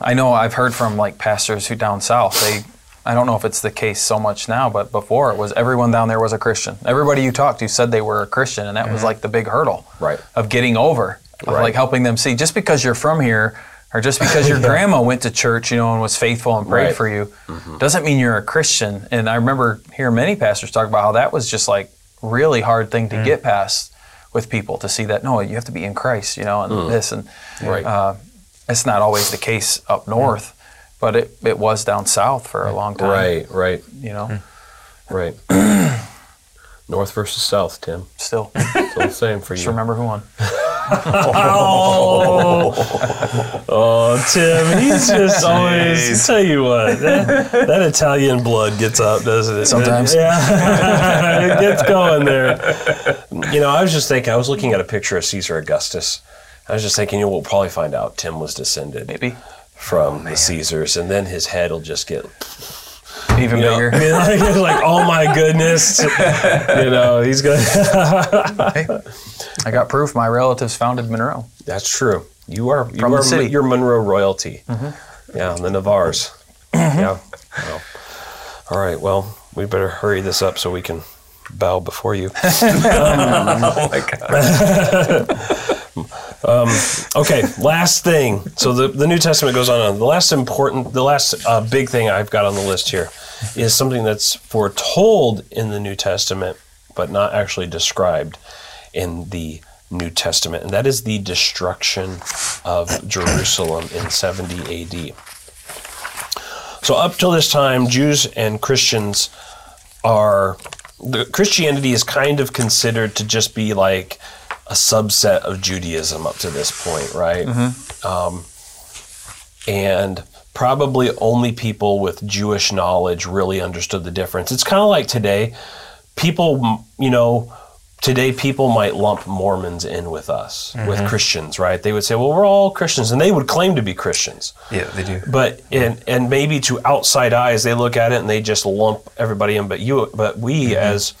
I know I've heard from like pastors who down south, they, I don't know if it's the case so much now, but before it was everyone down there was a Christian. Everybody you talked to said they were a Christian, and that was mm-hmm. like the big hurdle Right. of getting over, of Right. like helping them see just because you're from here or just because your [LAUGHS] grandma went to church, you know, and was faithful and prayed Right. for you, mm-hmm. doesn't mean you're a Christian. And I remember hearing many pastors talk about how that was just like really hard thing to mm. get past with people to see that no, you have to be in Christ, you know, and mm. this and Right. uh, it's not always the case up mm. north, but it, it was down south for a long time. Right, right, You know, right. [CLEARS THROAT] North versus South, Tim. still Still the same for just you. remember who won. [LAUGHS] Oh, oh, Tim, he's just always. Tell you what, that, that Italian blood gets up, doesn't it? Sometimes. yeah, [LAUGHS] it gets going there. You know, I was just thinking. I was looking at a picture of Caesar Augustus. I was just thinking, you know, we'll probably find out Tim was descended Maybe from oh, the Caesars, and then his head will just get even You know, bigger. [LAUGHS] I mean, like, oh my goodness, [LAUGHS] you know, he's gonna. Hey, I got proof my relatives founded Monroe. That's true. You are you From the are city. Mm-hmm. you're Monroe royalty. Yeah, the Navars. Yeah. Well, all right. Well, we better hurry this up so we can bow before you. [LAUGHS] Oh my god. Okay, last thing. So the, the New Testament goes on. on. The last important, the last uh, big thing I've got on the list here [LAUGHS] is something that's foretold in the New Testament, but not actually described in the New Testament, and that is the destruction of [COUGHS] Jerusalem in 70 AD. So up till this time, Jews and Christians are the Christianity is kind of considered to just be like a subset of Judaism up to this point, right? Um, and probably only people with Jewish knowledge really understood the difference. It's kind of like today, people, you know, today people might lump Mormons in with us, with mm-hmm. Christians, right? They would say, well, we're all Christians, and they would claim to be Christians. Yeah, they do. But and and maybe to outside eyes, they look at it and they just lump everybody in. But you, but we mm-hmm. as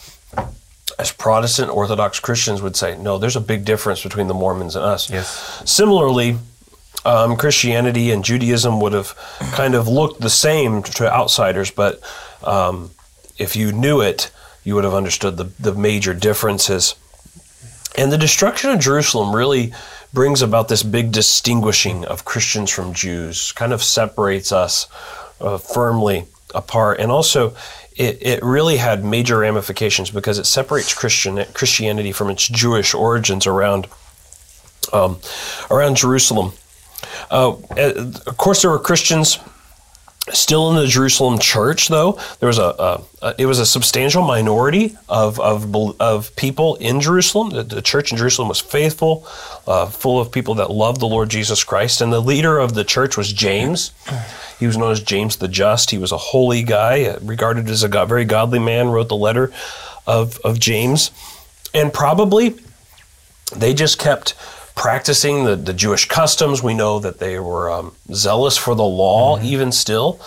as Protestant Orthodox Christians would say, no, there's a big difference between the Mormons and us. Yes. Similarly, um, Christianity and Judaism would have kind of looked the same to outsiders, but um, if you knew it, you would have understood the, the major differences. And the destruction of Jerusalem really brings about this big distinguishing of Christians from Jews, kind of separates us uh, firmly apart. And also, it, it really had major ramifications because it separates Christian Christianity from its Jewish origins around um, around Jerusalem. Uh, uh, of course, there were Christians still in the Jerusalem church, though. There was a, a, a it was a substantial minority of of, of people in Jerusalem. The, the church in Jerusalem was faithful, uh, full of people that loved the Lord Jesus Christ. And the leader of the church was James. He was known as James the Just. He was a holy guy, uh, regarded as a go- very godly man. Wrote the letter of of James, and probably they just kept practicing the, the Jewish customs. We know that they were um, zealous for the law, even still.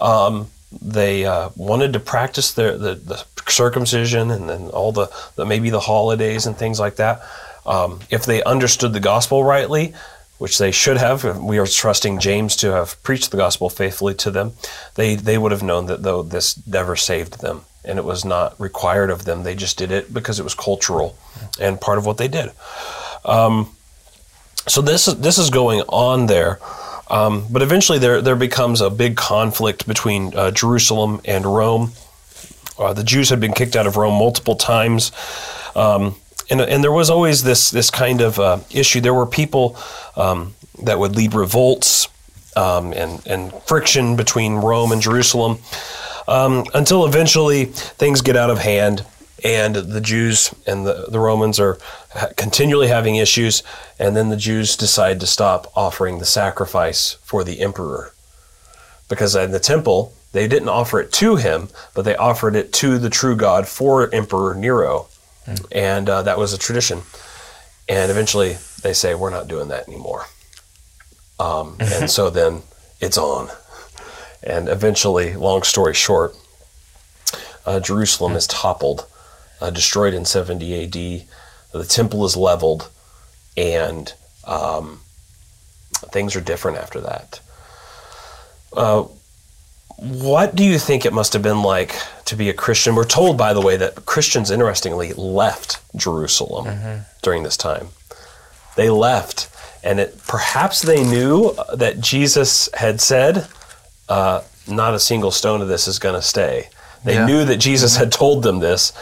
Um, they uh, wanted to practice their, the, the circumcision and then all the, the maybe the holidays and things like that. Um, if they understood the gospel rightly, which they should have. We are trusting James to have preached the gospel faithfully to them. They they would have known that though this never saved them, and it was not required of them. They just did it because it was cultural and part of what they did. Um, so this is this is going on there. Um, but eventually, there there becomes a big conflict between uh, Jerusalem and Rome. Uh, the Jews had been kicked out of Rome multiple times, um, and and there was always this this kind of uh, issue. There were people um, that would lead revolts um, and and friction between Rome and Jerusalem um, until eventually things get out of hand and the Jews and the, the Romans are continually having issues, and then the Jews decide to stop offering the sacrifice for the emperor. Because in the temple, they didn't offer it to him, but they offered it to the true God for Emperor Nero. And uh, that was a tradition. And eventually they say, we're not doing that anymore. Um, [LAUGHS] and so then it's on. And eventually, long story short, uh, Jerusalem is toppled, uh, destroyed in 70 AD. The temple is leveled, and um, things are different after that. Uh, what do you think it must have been like to be a Christian? We're told, by the way, that Christians, interestingly, left Jerusalem during this time. They left, and it, perhaps they knew that Jesus had said, uh, "Not a single stone of this is going to stay." They Yeah. knew that Jesus had told them this.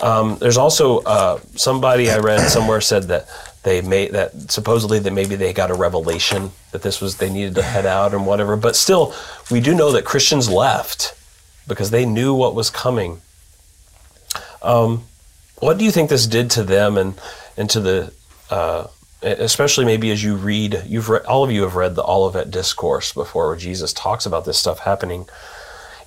Um, there's also uh, somebody I read [COUGHS] somewhere said that they made that supposedly that maybe they got a revelation that this was they needed to head out and whatever. But still, we do know that Christians left because they knew what was coming. Um, what do you think this did to them and and to the uh, especially maybe as you read you've read all of you have read the Olivet discourse before where Jesus talks about this stuff happening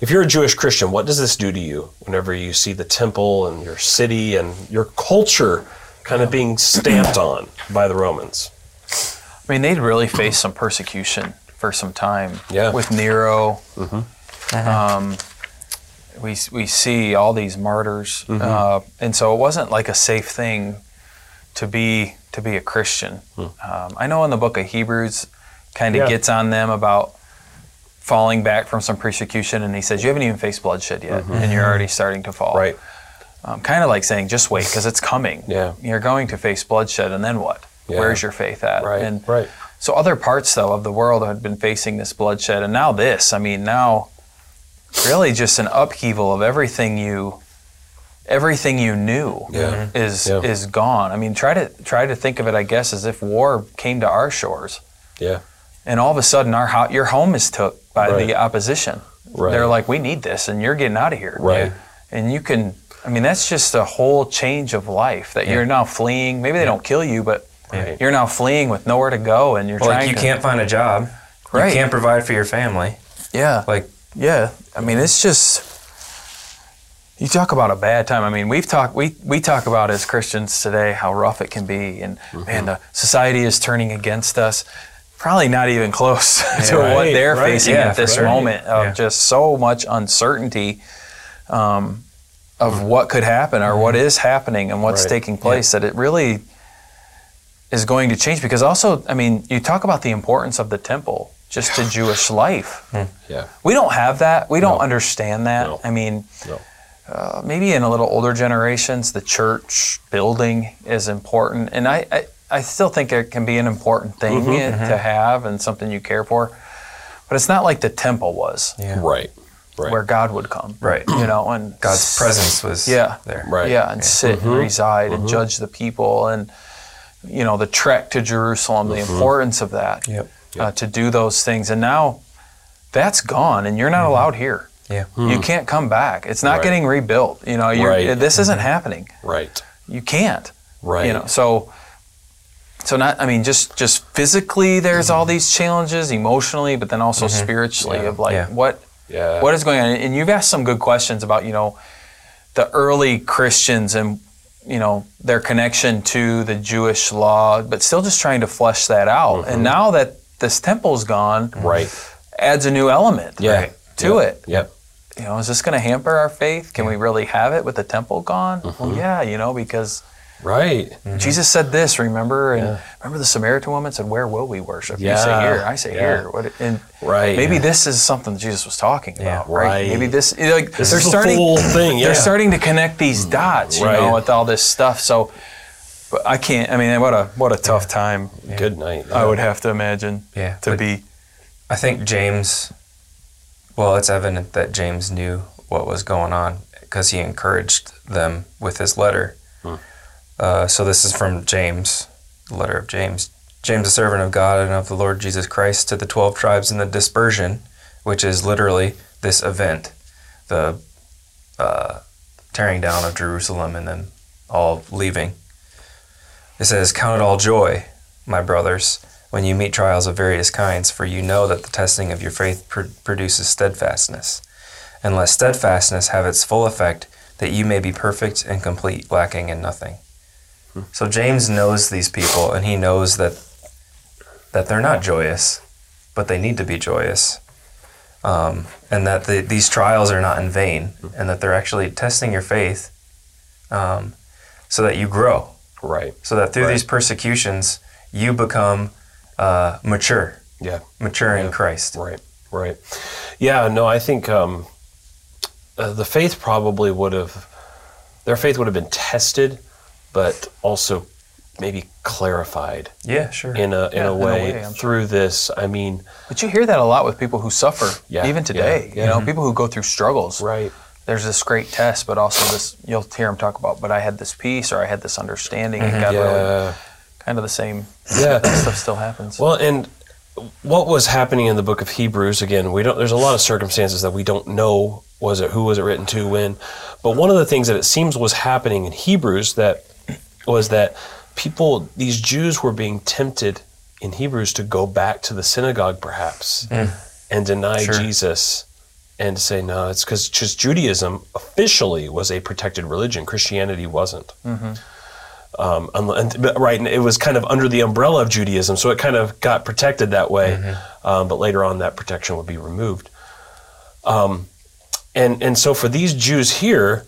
if you're a Jewish Christian, what does this do to you whenever you see the temple and your city and your culture kind of being stamped [CLEARS THROAT] on by the Romans? I mean, they'd really faced some persecution for some time. Yeah. With Nero. Um, we, we see all these martyrs. Uh, and so it wasn't like a safe thing to be to be a Christian. Um, I know in the book of Hebrews kind of Yeah. gets on them about falling back from some persecution, and he says, You haven't even faced bloodshed yet, and you're already starting to fall. Right. Um, kind of like saying, Just wait, because it's coming. Yeah. You're going to face bloodshed, and then what? Yeah. Where's your faith at? Right. And right. so other parts, though, of the world had been facing this bloodshed, and now this. I mean, now really just an upheaval of everything you, everything you knew Yeah. is Yeah. is gone. I mean, try to try to think of it, I guess, as if war came to our shores, Yeah. and all of a sudden our ho- your home is took by Right. the opposition. Right. They're like, we need this, and you're getting out of here. Right. And you can. I mean, that's just a whole change of life that you're now fleeing. Maybe they don't kill you, but Right. you're now fleeing with nowhere to go, and you're Well, trying like you to. can't find a job. Right. You can't provide for your family. Yeah. Like Yeah, I mean, it's just you talk about a bad time. I mean, we've talked we we talk about as Christians today how rough it can be, and man, mm-hmm. the society is turning against us. Probably not even close [LAUGHS] to what they're right, facing yeah, at this sure. moment of Yeah. just so much uncertainty um, of what could happen or what is happening and what's Right, taking place. That it really is going to change because also, I mean, you talk about the importance of the temple just to [SIGHS] Jewish life. Yeah. We don't have that. We don't No. understand that. No. I mean, No. uh, maybe in a little older generations, the church building is important, and I, I, I still think it can be an important thing Mm-hmm, uh, to have and something you care for. But it's not like the temple was, yeah. Right. Right. where God would come, Right. You know, and [CLEARS THROAT] God's presence was Yeah. there. Right. yeah, and sit and reside and judge the people, and you know, the trek to Jerusalem, the importance of that, Yep. uh, to do those things, and now that's gone, and you're not allowed here. Yeah. You can't come back. It's not Right. getting rebuilt. You know, you're, Right. this isn't happening. Right. You can't. Right. You know, so so not. I mean, just just physically, there's mm-hmm. all these challenges, emotionally, but then also mm-hmm. spiritually Yeah. of like Yeah. what Yeah. what is going on. And you've asked some good questions about you know the early Christians and you know their connection to the Jewish law, but still just trying to flesh that out. And mm-hmm. now that this temple's gone, Right. adds a new element Yeah. right, to Yep. it Yep. you know, is this going to hamper our faith? Can we really have it with the temple gone? Mm-hmm. Well, yeah, you know, because Right. Mm-hmm. Jesus said this, remember? And remember the Samaritan woman said, Where will we worship? You say here, I say Yeah. here. What, and Right. maybe Yeah. this is something that Jesus was talking about, right? Right. Maybe this, like, This they're is the starting, thing. Yeah. they're starting to connect these mm, dots, you Right. know, with all this stuff. So, but I can't, I mean, what a, what a tough time Good night. I would have to imagine Yeah, to but- be. I think James, well, it's evident that James knew what was going on because he encouraged them with his letter. Hmm. Uh, so this is from James, the letter of James. James, a servant of God and of the Lord Jesus Christ, to the 12 tribes in the dispersion, which is literally this event, the uh, tearing down of Jerusalem and then all leaving. It says, Count it all joy, my brothers, when you meet trials of various kinds, for you know that the testing of your faith pr- produces steadfastness. And let steadfastness have its full effect, that you may be perfect and complete, lacking in nothing. So James knows these people, and he knows that that they're not joyous, but they need to be joyous, um, and that the, these trials are not in vain, and that they're actually testing your faith, um, so that you grow Right. so that through Right. these persecutions you become uh, mature, Yeah. mature in Christ. Right, right. Yeah, no, I think um, uh, the faith probably would have, their faith would have been tested, but also maybe clarified Yeah, sure. in a in Yeah, a in a way, way, I'm through this. I mean, But you hear that a lot with people who suffer, Yeah, even today. yeah, yeah. You know, mm-hmm. people who go through struggles. right, There's this great test, but also this. You'll hear them talk about, but I had this peace, or I had this understanding, and mm-hmm. God really yeah, kind of the same. yeah. That stuff still happens. Well, and what was happening in the book of Hebrews again? We don't. There's a lot of circumstances that we don't know. Was it who was it written to when? But one of the things that it seems was happening in Hebrews that was that people, these Jews, were being tempted in Hebrews to go back to the synagogue, perhaps, and deny Sure. Jesus. And say no, it's because Judaism officially was a protected religion. Christianity wasn't. Um, and- right, and it was kind of under the umbrella of Judaism, so it kind of got protected that way. Um, but later on, that protection would be removed. Um, and and so for these Jews here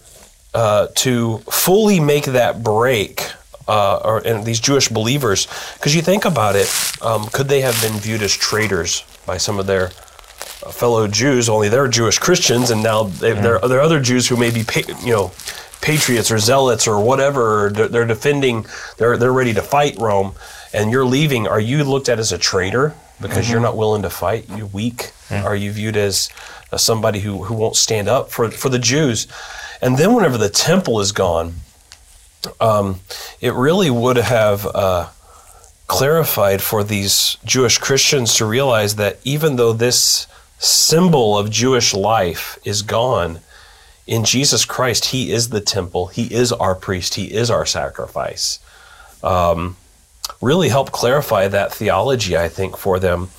uh, to fully make that break, uh, or and these Jewish believers, because you think about it, um, could they have been viewed as traitors by some of their uh, fellow Jews? Only they're Jewish Christians, and now they, there, there are other Jews who may be, you know, patriots or zealots or whatever. or They're, defending. They're they're ready to fight Rome, and you're leaving. Are you looked at as a traitor because you're not willing to fight? You're weak. Are you viewed as, as somebody who, who won't stand up for for the Jews? And then whenever the temple is gone, um, it really would have. Uh, clarified for these Jewish Christians to realize that even though this symbol of Jewish life is gone, in Jesus Christ, He is the temple, He is our priest, He is our sacrifice. Um, really help clarify that theology, I think, for them.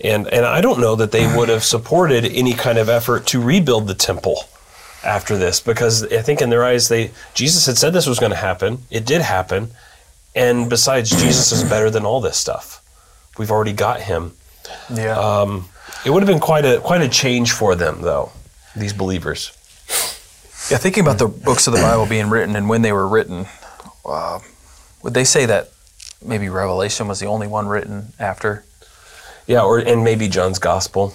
And, and I don't know that they would have supported any kind of effort to rebuild the temple after this because I think in their eyes they Jesus had said this was going to happen. It did happen. And besides, Jesus is better than all this stuff. We've already got him. yeah. Um, it would have been quite a quite a change for them, though. These believers. Yeah, thinking about the books of the Bible being written and when they were written, uh, would they say that maybe Revelation was the only one written after? Yeah, or and maybe John's Gospel.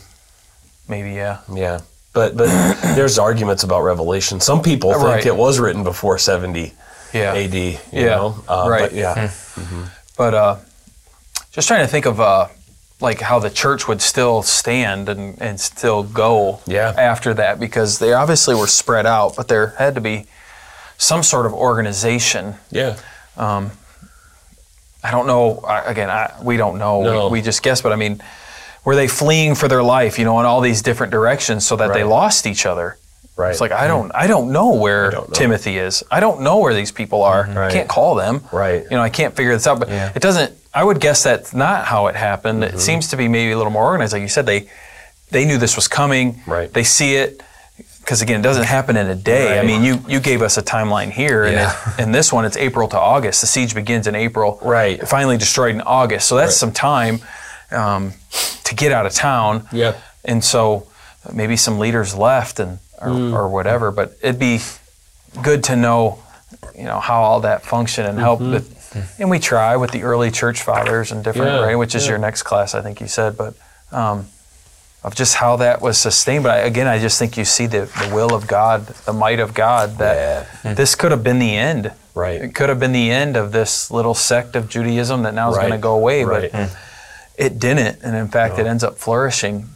Maybe, yeah. Yeah, but but [CLEARS THROAT] there's arguments about Revelation. Some people think Right. it was written before 70 Yeah. AD. You Yeah, know? Uh, right. But yeah. But uh, just trying to think of uh, like how the church would still stand and, and still go Yeah. after that because they obviously were spread out, but there had to be some sort of organization. Yeah. I don't know. I, again, I, we don't know. No. We, we just guess. But I mean, were they fleeing for their life? You know, in all these different directions, so that they lost each other. Right. It's like I don't, I don't know where don't know. Timothy is. I don't know where these people are. I Right. can't call them. Right. You know, I can't figure this out. But Yeah. it doesn't. I would guess that's not how it happened. Mm-hmm. It seems to be maybe a little more organized. Like you said, they they knew this was coming. Right. They see it. Because again, it doesn't happen in a day. Right. I mean, you, you gave us a timeline here, and Yeah. in this one, it's April to August. The siege begins in April, Right. Finally destroyed in August, so that's Right. some time um, to get out of town. Yeah. And so maybe some leaders left and or, Mm. or whatever, but it'd be good to know you know how all that function and help with, and we try with the early church fathers and different Yeah, right, which is yeah. your next class, I think you said, but. Um, of just how that was sustained, but I, again, I just think you see the, the will of God, the might of God. That this could have been the end. Right. It could have been the end of this little sect of Judaism that now is Right. going to go away, Right. but it didn't, and in fact, it ends up flourishing.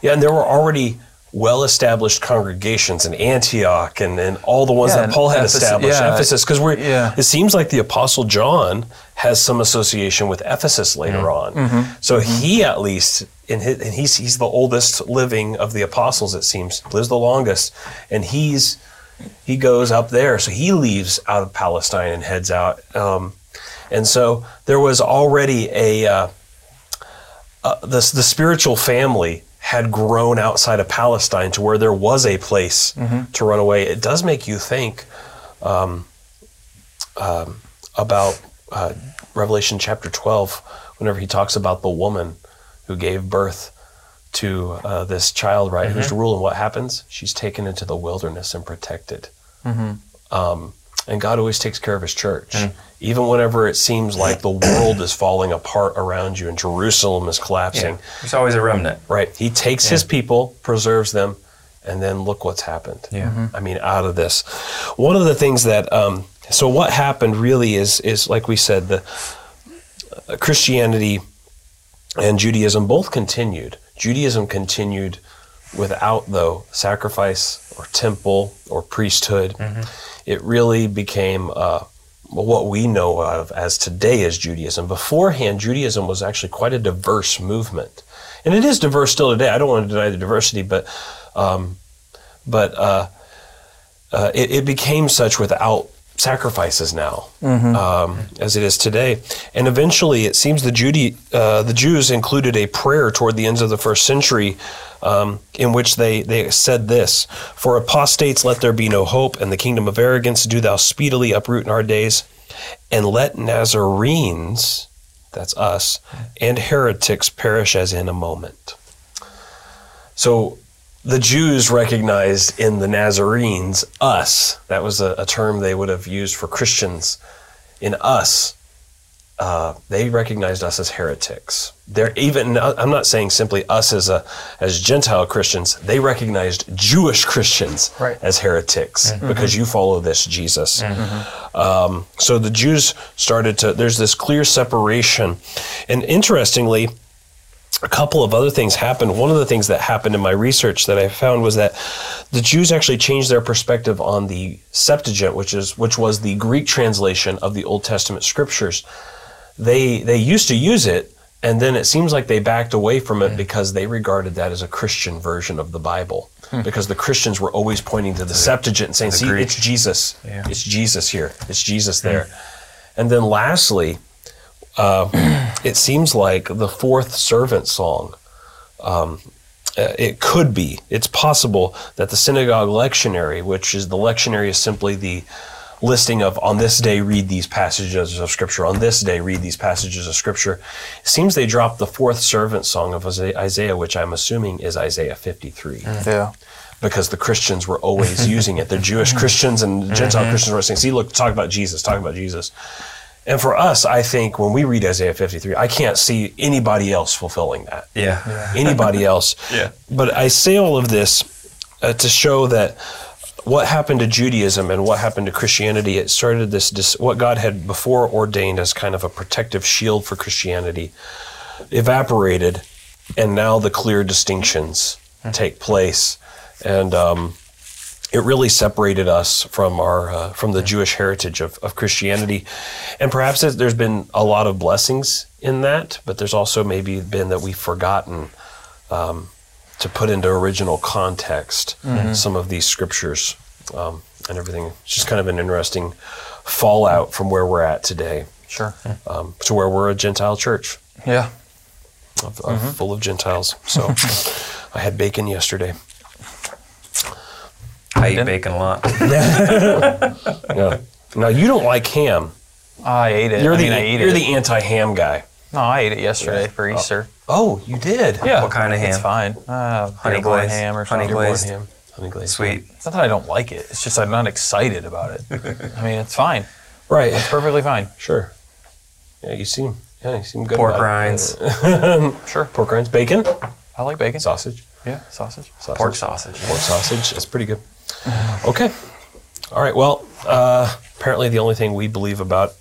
Yeah, and there were already well-established congregations in Antioch and, and all the ones Yeah, that Paul had established. yeah. Ephesus, because we're Yeah. it seems like the Apostle John has some association with Ephesus later on. Mm-hmm. So he at least in his, and he's he's the oldest living of the apostles. It seems lives the longest, and he's he goes up there. So he leaves out of Palestine and heads out. Um, and so there was already a uh, uh, the the spiritual family had grown outside of Palestine to where there was a place to run away. It does make you think um, um, about uh, Revelation chapter twelve, whenever he talks about the woman who gave birth to uh, this child, right? Who's to rule, and what happens? She's taken into the wilderness and protected. Um, and God always takes care of His church, even whenever it seems like the [CLEARS THROAT] world is falling apart around you and Jerusalem is collapsing. There's always a remnant. Right? He takes His people, preserves them, and then look what's happened. Yeah. I mean, out of this, one of the things that um, so what happened really is is like we said the uh, Christianity and Judaism both continued. Judaism continued without though sacrifice or temple or priesthood. It really became uh, what we know of as today as Judaism. Beforehand, Judaism was actually quite a diverse movement, and it is diverse still today. I don't want to deny the diversity, but um, but uh, uh, it, it became such without sacrifices now, um, as it is today. And eventually, it seems the Judy, uh, the Jews included a prayer toward the ends of the first century, um, in which they they said this: "For apostates, let there be no hope, and the kingdom of arrogance do thou speedily uproot in our days, and let Nazarenes, that's us, and heretics perish as in a moment." So the Jews recognized in the Nazarenes us. That was a, a term they would have used for Christians. In us, uh, they recognized us as heretics. They're even. I'm not saying simply us as a as Gentile Christians. They recognized Jewish Christians Right. as heretics because you follow this Jesus. Um, so the Jews started to. There's this clear separation, and interestingly, a couple of other things happened. One of the things that happened in my research that I found was that the Jews actually changed their perspective on the Septuagint, which is which was the Greek translation of the Old Testament scriptures. They they used to use it, and then it seems like they backed away from it hmm. because they regarded that as a Christian version of the Bible. Hmm. Because the Christians were always pointing to the Septuagint and saying, "See, Greek. it's Jesus. Yeah. It's Jesus here. It's Jesus hmm. there." And then lastly, uh, it seems like the fourth servant song. Um, uh, it could be. It's possible that the synagogue lectionary, which is the lectionary, is simply the listing of on this day read these passages of scripture. On this day read these passages of scripture. It seems they dropped the fourth servant song of Isaiah- Isaiah, which I'm assuming is Isaiah 53 Yeah. because the Christians were always [LAUGHS] using it. The Jewish Christians and Gentile Christians were saying, see, look, talk about Jesus, talk about Jesus. And for us, I think when we read Isaiah 53, I can't see anybody else fulfilling that. Yeah. Anybody [LAUGHS] else. Yeah. But I say all of this uh, to show that what happened to Judaism and what happened to Christianity, it started this, dis- what God had before ordained as kind of a protective shield for Christianity, evaporated, and now the clear distinctions take place. And um, it really separated us from our uh, from the Jewish heritage of, of Christianity, and perhaps there's- there's been a lot of blessings in that, but there's also maybe been that we've forgotten um, to put into original context some of these scriptures um, and everything. It's just kind of an interesting fallout from where we're at today Sure. um, to where we're a Gentile church Yeah. of, of full of Gentiles. So [LAUGHS] I had bacon yesterday. I eat bacon a lot. Yeah. Now you don't like ham. I ate it. You're I the mean, I ate you're it. the anti-ham guy. no, I ate it yesterday for Easter. Oh, you did. Yeah. What kind of ham? It's fine. Uh, Honey glazed? ham or Honey glazed? ham. Honey glazed. Sweet. It's not that I don't like it. It's just I'm not excited about it. [LAUGHS] I mean, it's fine. Right. It's perfectly fine. Sure. Yeah, you seem. Yeah, you seem good. Pork rinds, [LAUGHS] Sure. Pork rinds, bacon, I like bacon. sausage, Yeah, sausage. sausage. pork sausage. Pork sausage. That's pretty good. Okay. All right. Well, uh, apparently the only thing we believe about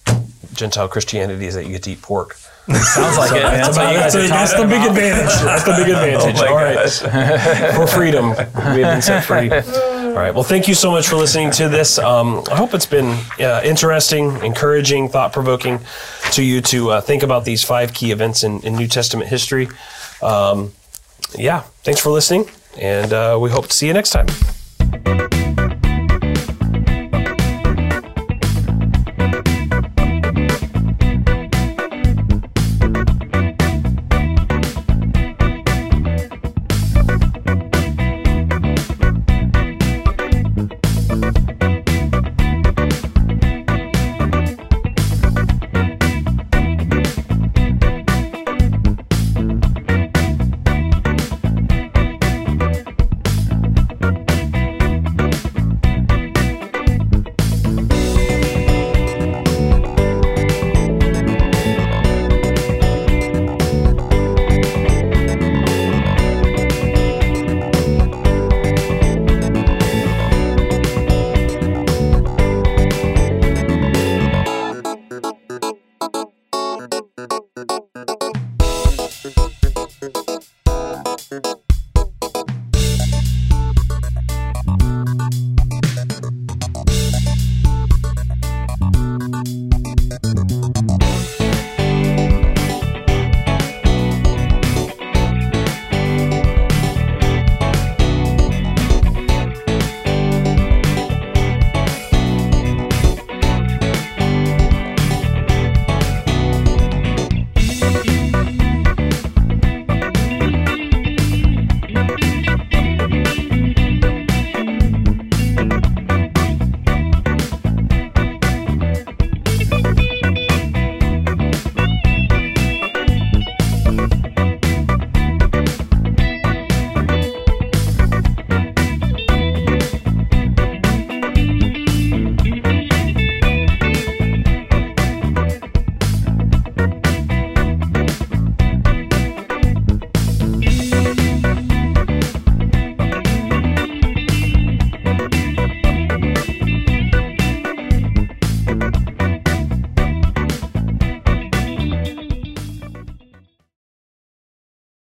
Gentile Christianity is that you get to eat pork. Sounds like it. That's, what you guys that's the big advantage. That's the big [LAUGHS] advantage. Oh All right. [LAUGHS] For freedom, we have been set free. All right. Well, thank you so much for listening to this. Um, I hope it's been uh, interesting, encouraging, thought provoking to you to uh, think about these five key events in, in New Testament history. Um, yeah. Thanks for listening, and uh, we hope to see you next time. Thank you.